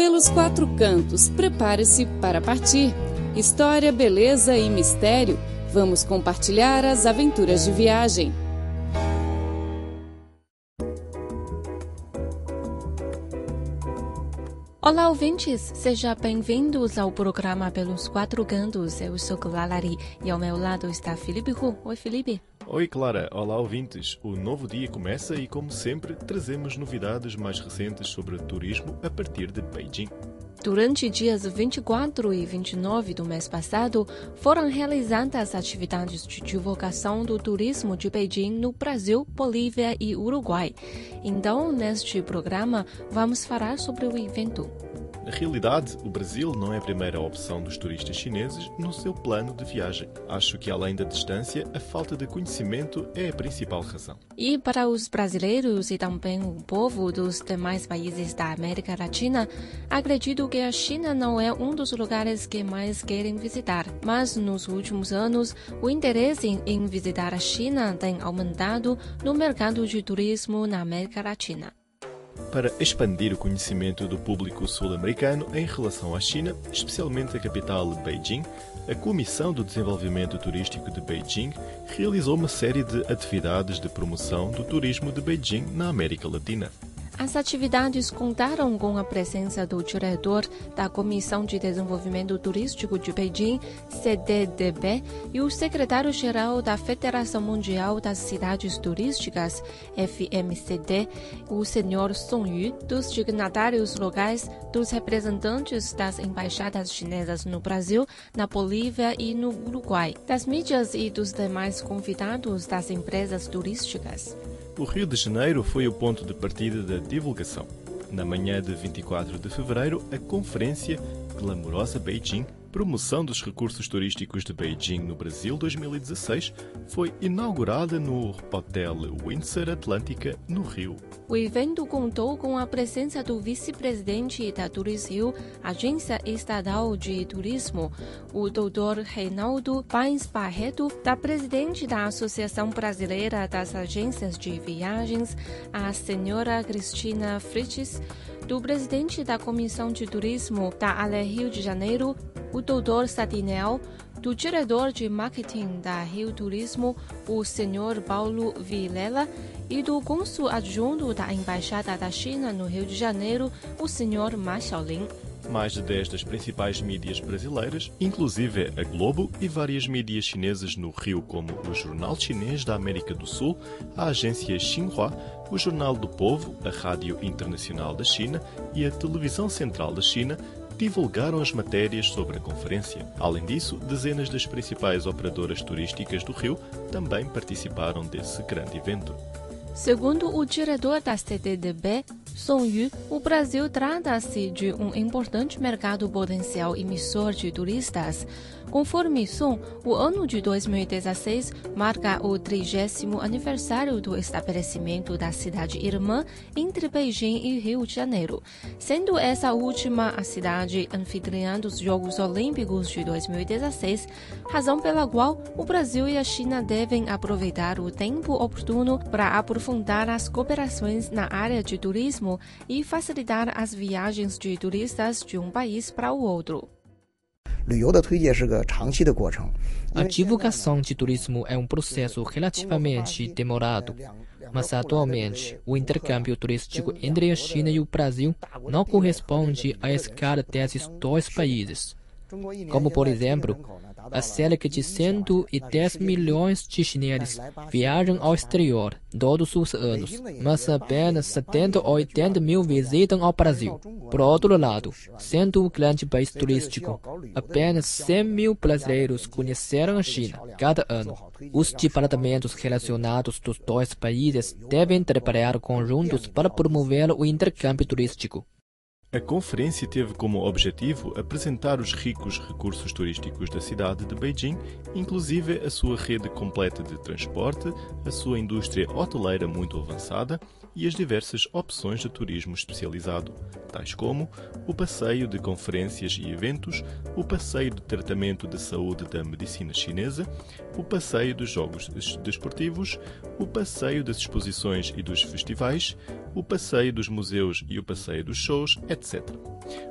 Pelos quatro cantos, prepare-se para partir. História, beleza e mistério. Vamos compartilhar as aventuras de viagem. Olá, ouvintes! Sejam bem-vindos ao programa Pelos Quatro Cantos. Eu sou Clalari e ao meu lado está Felipe Hu. Oi, Felipe. Oi, Clara. Olá, ouvintes. O novo dia começa e, como sempre, trazemos novidades mais recentes sobre turismo a partir de Beijing. Durante dias 24 e 29 do mês passado, foram realizadas atividades de divulgação do turismo de Beijing no Brasil, Bolívia e Uruguai. Então, neste programa, vamos falar sobre o evento. Na realidade, o Brasil não é a primeira opção dos turistas chineses no seu plano de viagem. Acho que, além da distância, a falta de conhecimento é a principal razão. E para os brasileiros e também o povo dos demais países da América Latina, acredito que a China não é um dos lugares que mais querem visitar. Mas nos últimos anos, o interesse em visitar a China tem aumentado no mercado de turismo na América Latina para expandir o conhecimento do público sul-americano em relação à China, especialmente a capital Beijing, a Comissão do Desenvolvimento Turístico de Beijing realizou uma série de atividades de promoção do turismo de Beijing na América Latina. As atividades contaram com a presença do diretor da Comissão de Desenvolvimento Turístico de Beijing, CDDB, e o secretário-geral da Federação Mundial das Cidades Turísticas, FMCD, o senhor Song Yu, dos dignatários locais, dos representantes das embaixadas chinesas no Brasil, na Bolívia e no Uruguai, das mídias e dos demais convidados das empresas turísticas. O Rio de Janeiro foi o ponto de partida da divulgação. Na manhã de 24 de fevereiro, a conferência Glamourosa Beijing Promoção dos Recursos Turísticos de Beijing no Brasil 2016 foi inaugurada no Hotel Windsor Atlântica, no Rio. O evento contou com a presença do vice-presidente da Turismo, Agência Estadual de Turismo, o Dr. Reinaldo Paes Barreto, da presidente da Associação Brasileira das Agências de Viagens, a senhora Cristina Frites, do presidente da Comissão de Turismo da Ale Rio de Janeiro, o doutor Sadinel, do diretor de marketing da Rio Turismo, o senhor Paulo Vilela, e do cônsul adjunto da Embaixada da China no Rio de Janeiro, o senhor Ma Xiaolin. Mais de 10 das principais mídias brasileiras, inclusive a Globo e várias mídias chinesas no Rio, como o Jornal Chinês da América do Sul, a agência Xinhua, o Jornal do Povo, a Rádio Internacional da China e a Televisão Central da China, divulgaram as matérias sobre a conferência. Além disso, dezenas das principais operadoras turísticas do Rio também participaram desse grande evento. Segundo o diretor da CDDB, Song Yu, o Brasil trata-se de um importante mercado potencial emissor de turistas. Conforme Song, o ano de 2016 marca o 30 aniversário do estabelecimento da cidade irmã entre Beijing e Rio de Janeiro, sendo essa última a cidade anfitriã dos Jogos Olímpicos de 2016, razão pela qual o Brasil e a China devem aproveitar o tempo oportuno para aprofundar as cooperações na área de turismo e facilitar as viagens de turistas de um país para o outro. A divulgação de turismo é um processo relativamente demorado, mas atualmente o intercâmbio turístico entre a China e o Brasil não corresponde à escala desses dois países. Como, por exemplo, a cerca de 110 milhões de chineses viajam ao exterior todos os anos, mas apenas 70 ou 80 mil visitam ao Brasil. Por outro lado, sendo um grande país turístico, apenas 100 mil brasileiros conheceram a China cada ano. Os departamentos relacionados dos dois países devem trabalhar conjuntos para promover o intercâmbio turístico. A conferência teve como objetivo apresentar os ricos recursos turísticos da cidade de Beijing, inclusive a sua rede completa de transporte, a sua indústria hoteleira muito avançada, e as diversas opções de turismo especializado, tais como o passeio de conferências e eventos, o passeio de tratamento de saúde da medicina chinesa, o passeio dos jogos desportivos, o passeio das exposições e dos festivais, o passeio dos museus e o passeio dos shows, etc.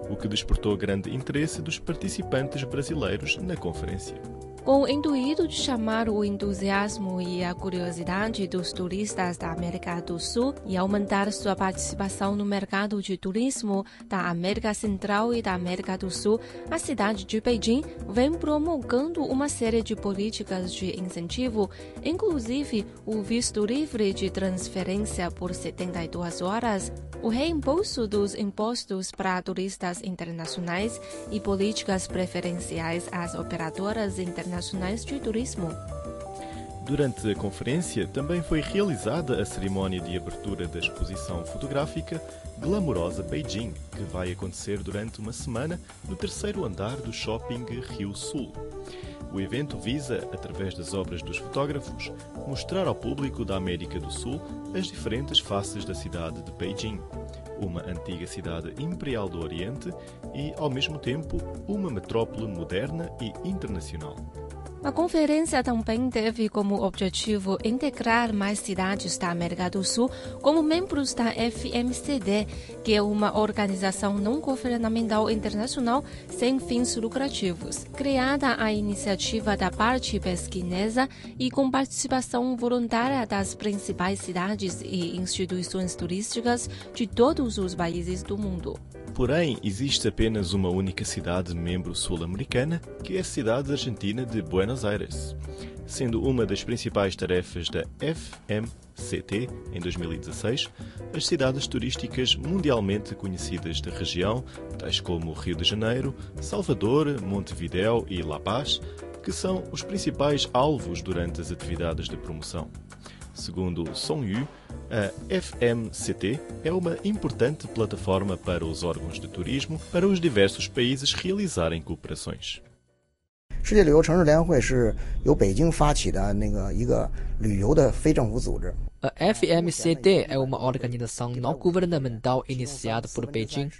O que despertou grande interesse dos participantes brasileiros na conferência com o intuito de chamar o entusiasmo e a curiosidade dos turistas da América do Sul e aumentar sua participação no mercado de turismo da América Central e da América do Sul, a cidade de Beijing vem promulgando uma série de políticas de incentivo, inclusive o visto livre de transferência por 72 horas, o reembolso dos impostos para turistas internacionais e políticas preferenciais às operadoras internacionais internacionais de turismo. Durante a conferência também foi realizada a cerimónia de abertura da exposição fotográfica Glamourosa Beijing, que vai acontecer durante uma semana no terceiro andar do Shopping Rio Sul. O evento visa, através das obras dos fotógrafos, mostrar ao público da América do Sul as diferentes faces da cidade de Beijing, uma antiga cidade imperial do Oriente e, ao mesmo tempo, uma metrópole moderna e internacional. A conferência também teve como objetivo integrar mais cidades da América do Sul como membros da FMCD, que é uma organização não governamental internacional sem fins lucrativos, criada à iniciativa da parte pesquinesa e com participação voluntária das principais cidades e instituições turísticas de todos os países do mundo. Porém, existe apenas uma única cidade membro sul-americana, que é a cidade argentina de Buenos Aires, sendo uma das principais tarefas da FMCT em 2016 as cidades turísticas mundialmente conhecidas da região, tais como Rio de Janeiro, Salvador, Montevideo e La Paz, que são os principais alvos durante as atividades de promoção. Segundo Song Yu, a FMCT é uma importante plataforma para os órgãos de turismo para os diversos países realizarem cooperações. 世界旅游城市联合会是由北京发起的那个一个旅游的非政府组织。A FMCT é uma organização não governamental iniciada por Beijing.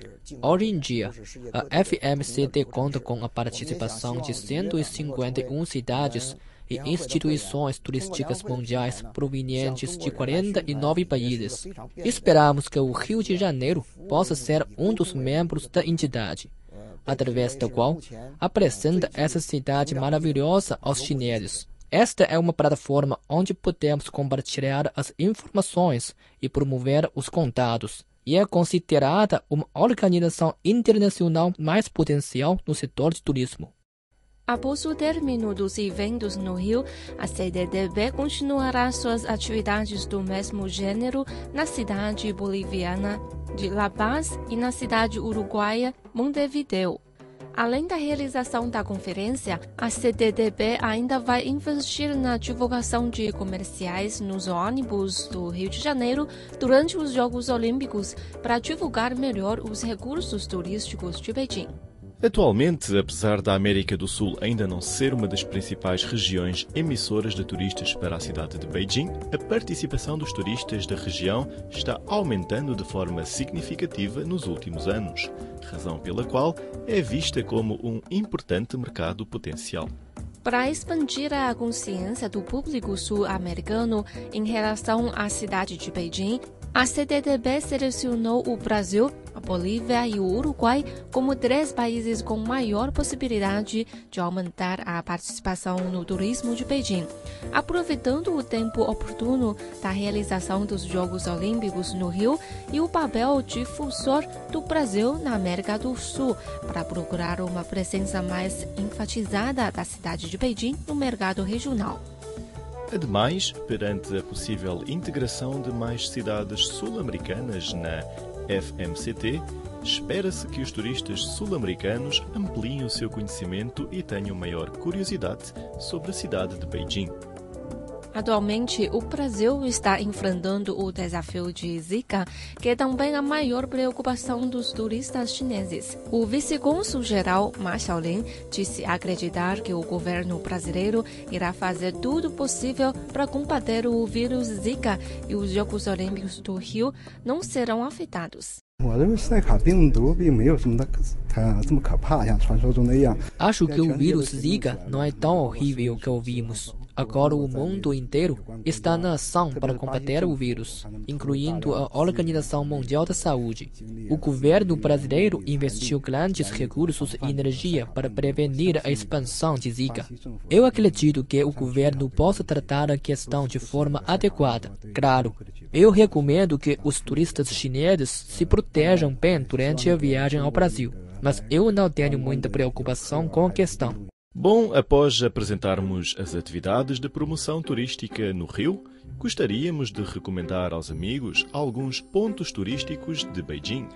Hoje em dia, a FMCT conta com a participação de 151 cidades e instituições turísticas mundiais provenientes de 49 países. Esperamos que o Rio de Janeiro possa ser um dos membros da entidade, através da qual apresenta essa cidade maravilhosa aos chineses. Esta é uma plataforma onde podemos compartilhar as informações e promover os contatos e é considerada uma organização internacional mais potencial no setor de turismo. Após o término dos eventos no Rio, a CDDB continuará suas atividades do mesmo gênero na cidade boliviana de La Paz e na cidade uruguaia Montevideo. Além da realização da conferência, a CDDB ainda vai investir na divulgação de comerciais nos ônibus do Rio de Janeiro durante os Jogos Olímpicos para divulgar melhor os recursos turísticos de Beijing. Atualmente, apesar da América do Sul ainda não ser uma das principais regiões emissoras de turistas para a cidade de Beijing, a participação dos turistas da região está aumentando de forma significativa nos últimos anos, razão pela qual é vista como um importante mercado potencial. Para expandir a consciência do público sul-americano em relação à cidade de Beijing, a CDDB selecionou o Brasil a Bolívia e o Uruguai como três países com maior possibilidade de aumentar a participação no turismo de Beijing, aproveitando o tempo oportuno da realização dos Jogos Olímpicos no Rio e o papel difusor do Brasil na América do Sul para procurar uma presença mais enfatizada da cidade de Beijing no mercado regional. Ademais, perante a possível integração de mais cidades sul-americanas na FMCT, espera-se que os turistas sul-americanos ampliem o seu conhecimento e tenham maior curiosidade sobre a cidade de Beijing. Atualmente, o Brasil está enfrentando o desafio de Zika, que é também a maior preocupação dos turistas chineses. O vice-cônsul-geral Ma Xiaolin disse acreditar que o governo brasileiro irá fazer tudo possível para combater o vírus Zika e os Jogos Olímpicos do Rio não serão afetados. Acho que o vírus Zika não é tão horrível que ouvimos. Agora o mundo inteiro está na ação para combater o vírus, incluindo a Organização Mundial da Saúde. O governo brasileiro investiu grandes recursos e energia para prevenir a expansão de Zika. Eu acredito que o governo possa tratar a questão de forma adequada. Claro, eu recomendo que os turistas chineses se protejam bem durante a viagem ao Brasil, mas eu não tenho muita preocupação com a questão. Bom, após apresentarmos as atividades de promoção turística no Rio, gostaríamos de recomendar aos amigos alguns pontos turísticos de Beijing.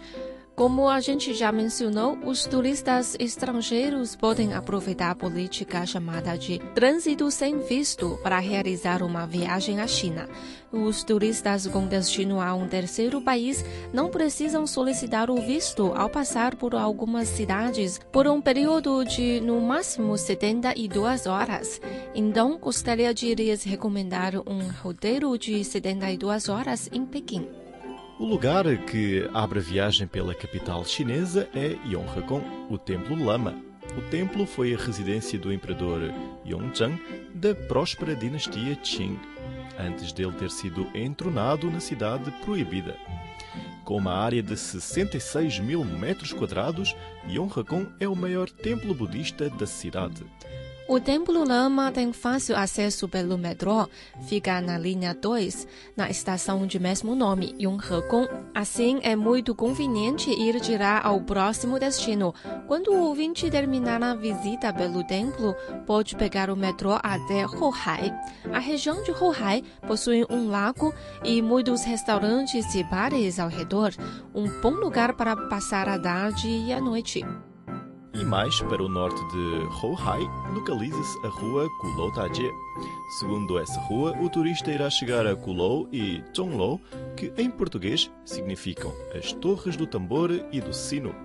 Como a gente já mencionou, os turistas estrangeiros podem aproveitar a política chamada de trânsito sem visto para realizar uma viagem à China. Os turistas com destino a um terceiro país não precisam solicitar o visto ao passar por algumas cidades por um período de no máximo 72 horas. Então, gostaria de lhes recomendar um roteiro de 72 horas em Pequim. O lugar que abre a viagem pela capital chinesa é Yonghakong, o Templo Lama. O templo foi a residência do imperador Yongzheng da próspera dinastia Qing, antes dele ter sido entronado na cidade proibida. Com uma área de 66 mil metros quadrados, Yonghakong é o maior templo budista da cidade. O Templo Lama tem fácil acesso pelo metrô, fica na linha 2, na estação de mesmo nome, Yonghekong. Assim, é muito conveniente ir direto ao próximo destino. Quando o ouvinte terminar a visita pelo templo, pode pegar o metrô até Hohai. A região de Hohai possui um lago e muitos restaurantes e bares ao redor, um bom lugar para passar a tarde e a noite. E mais para o norte de Hohai, localiza-se a rua Kulou Tajie. Segundo essa rua, o turista irá chegar a Kulou e Zhonglou, que em português significam as torres do tambor e do sino.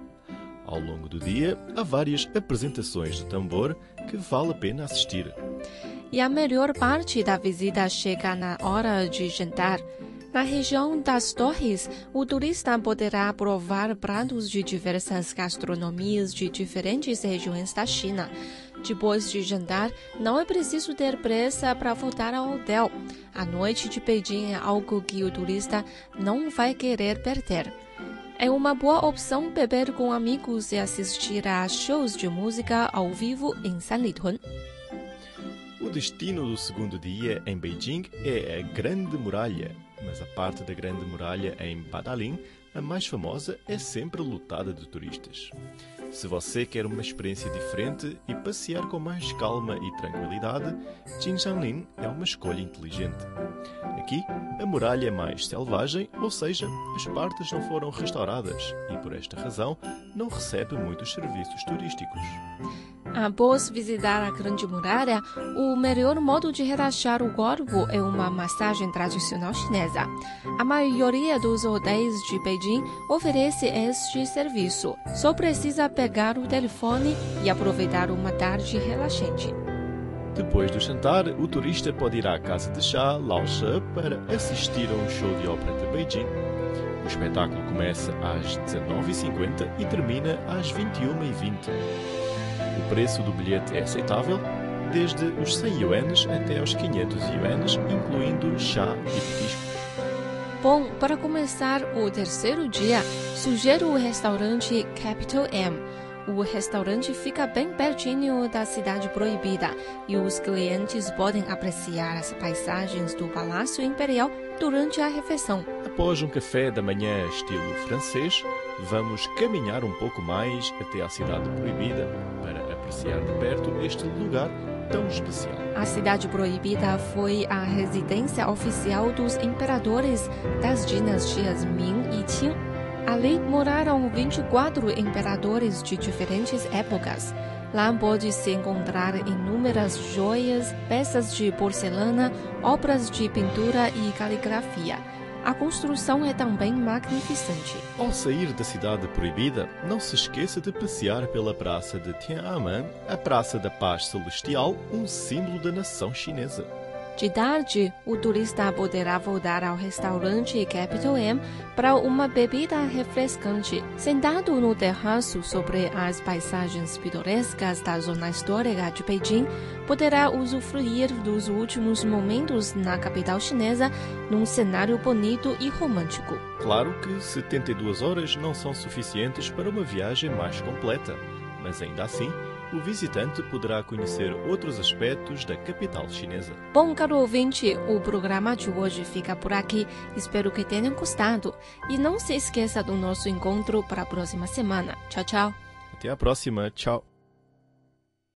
Ao longo do dia, há várias apresentações de tambor que vale a pena assistir. E a melhor parte da visita chega na hora de jantar. Na região das Torres, o turista poderá provar pratos de diversas gastronomias de diferentes regiões da China. Depois de jantar, não é preciso ter pressa para voltar ao hotel. A noite de Beijing é algo que o turista não vai querer perder. É uma boa opção beber com amigos e assistir a shows de música ao vivo em Sanlitun. O destino do segundo dia em Beijing é a Grande Muralha, mas a parte da Grande Muralha em Badalin, a mais famosa, é sempre lotada de turistas. Se você quer uma experiência diferente e passear com mais calma e tranquilidade, Jinshanlin é uma escolha inteligente. Aqui, a muralha é mais selvagem, ou seja, as partes não foram restauradas e, por esta razão, não recebe muitos serviços turísticos. Após visitar a Grande Muralha, o melhor modo de relaxar o corpo é uma massagem tradicional chinesa. A maioria dos hotéis de Beijing oferece este serviço. Só precisa pegar o telefone e aproveitar uma tarde relaxante. Depois do jantar, o turista pode ir à casa de chá Lao She para assistir a um show de ópera de Beijing. O espetáculo começa às 19h50 e termina às 21h20. O preço do bilhete é aceitável, desde os 100 ienes até aos 500 ienes, incluindo chá e petisco. Bom, para começar o terceiro dia, sugiro o restaurante Capital M. O restaurante fica bem pertinho da cidade proibida e os clientes podem apreciar as paisagens do Palácio Imperial durante a refeição. Após um café da manhã estilo francês, vamos caminhar um pouco mais até à cidade proibida para apreciar de perto este lugar tão especial. A cidade proibida foi a residência oficial dos imperadores das dinastias Ming e Qing. Ali moraram 24 imperadores de diferentes épocas. Lá pode-se encontrar inúmeras joias, peças de porcelana, obras de pintura e caligrafia. A construção é também magnificente. Ao sair da cidade proibida, não se esqueça de passear pela Praça de Tiananmen, a Praça da Paz Celestial, um símbolo da nação chinesa. De tarde, o turista poderá voltar ao restaurante Capital M para uma bebida refrescante. Sentado no terraço sobre as paisagens pitorescas da zona histórica de Beijing, poderá usufruir dos últimos momentos na capital chinesa num cenário bonito e romântico. Claro que 72 horas não são suficientes para uma viagem mais completa, mas ainda assim, o visitante poderá conhecer outros aspectos da capital chinesa. Bom, caro ouvinte, o programa de hoje fica por aqui. Espero que tenham gostado. E não se esqueça do nosso encontro para a próxima semana. Tchau, tchau. Até a próxima. Tchau.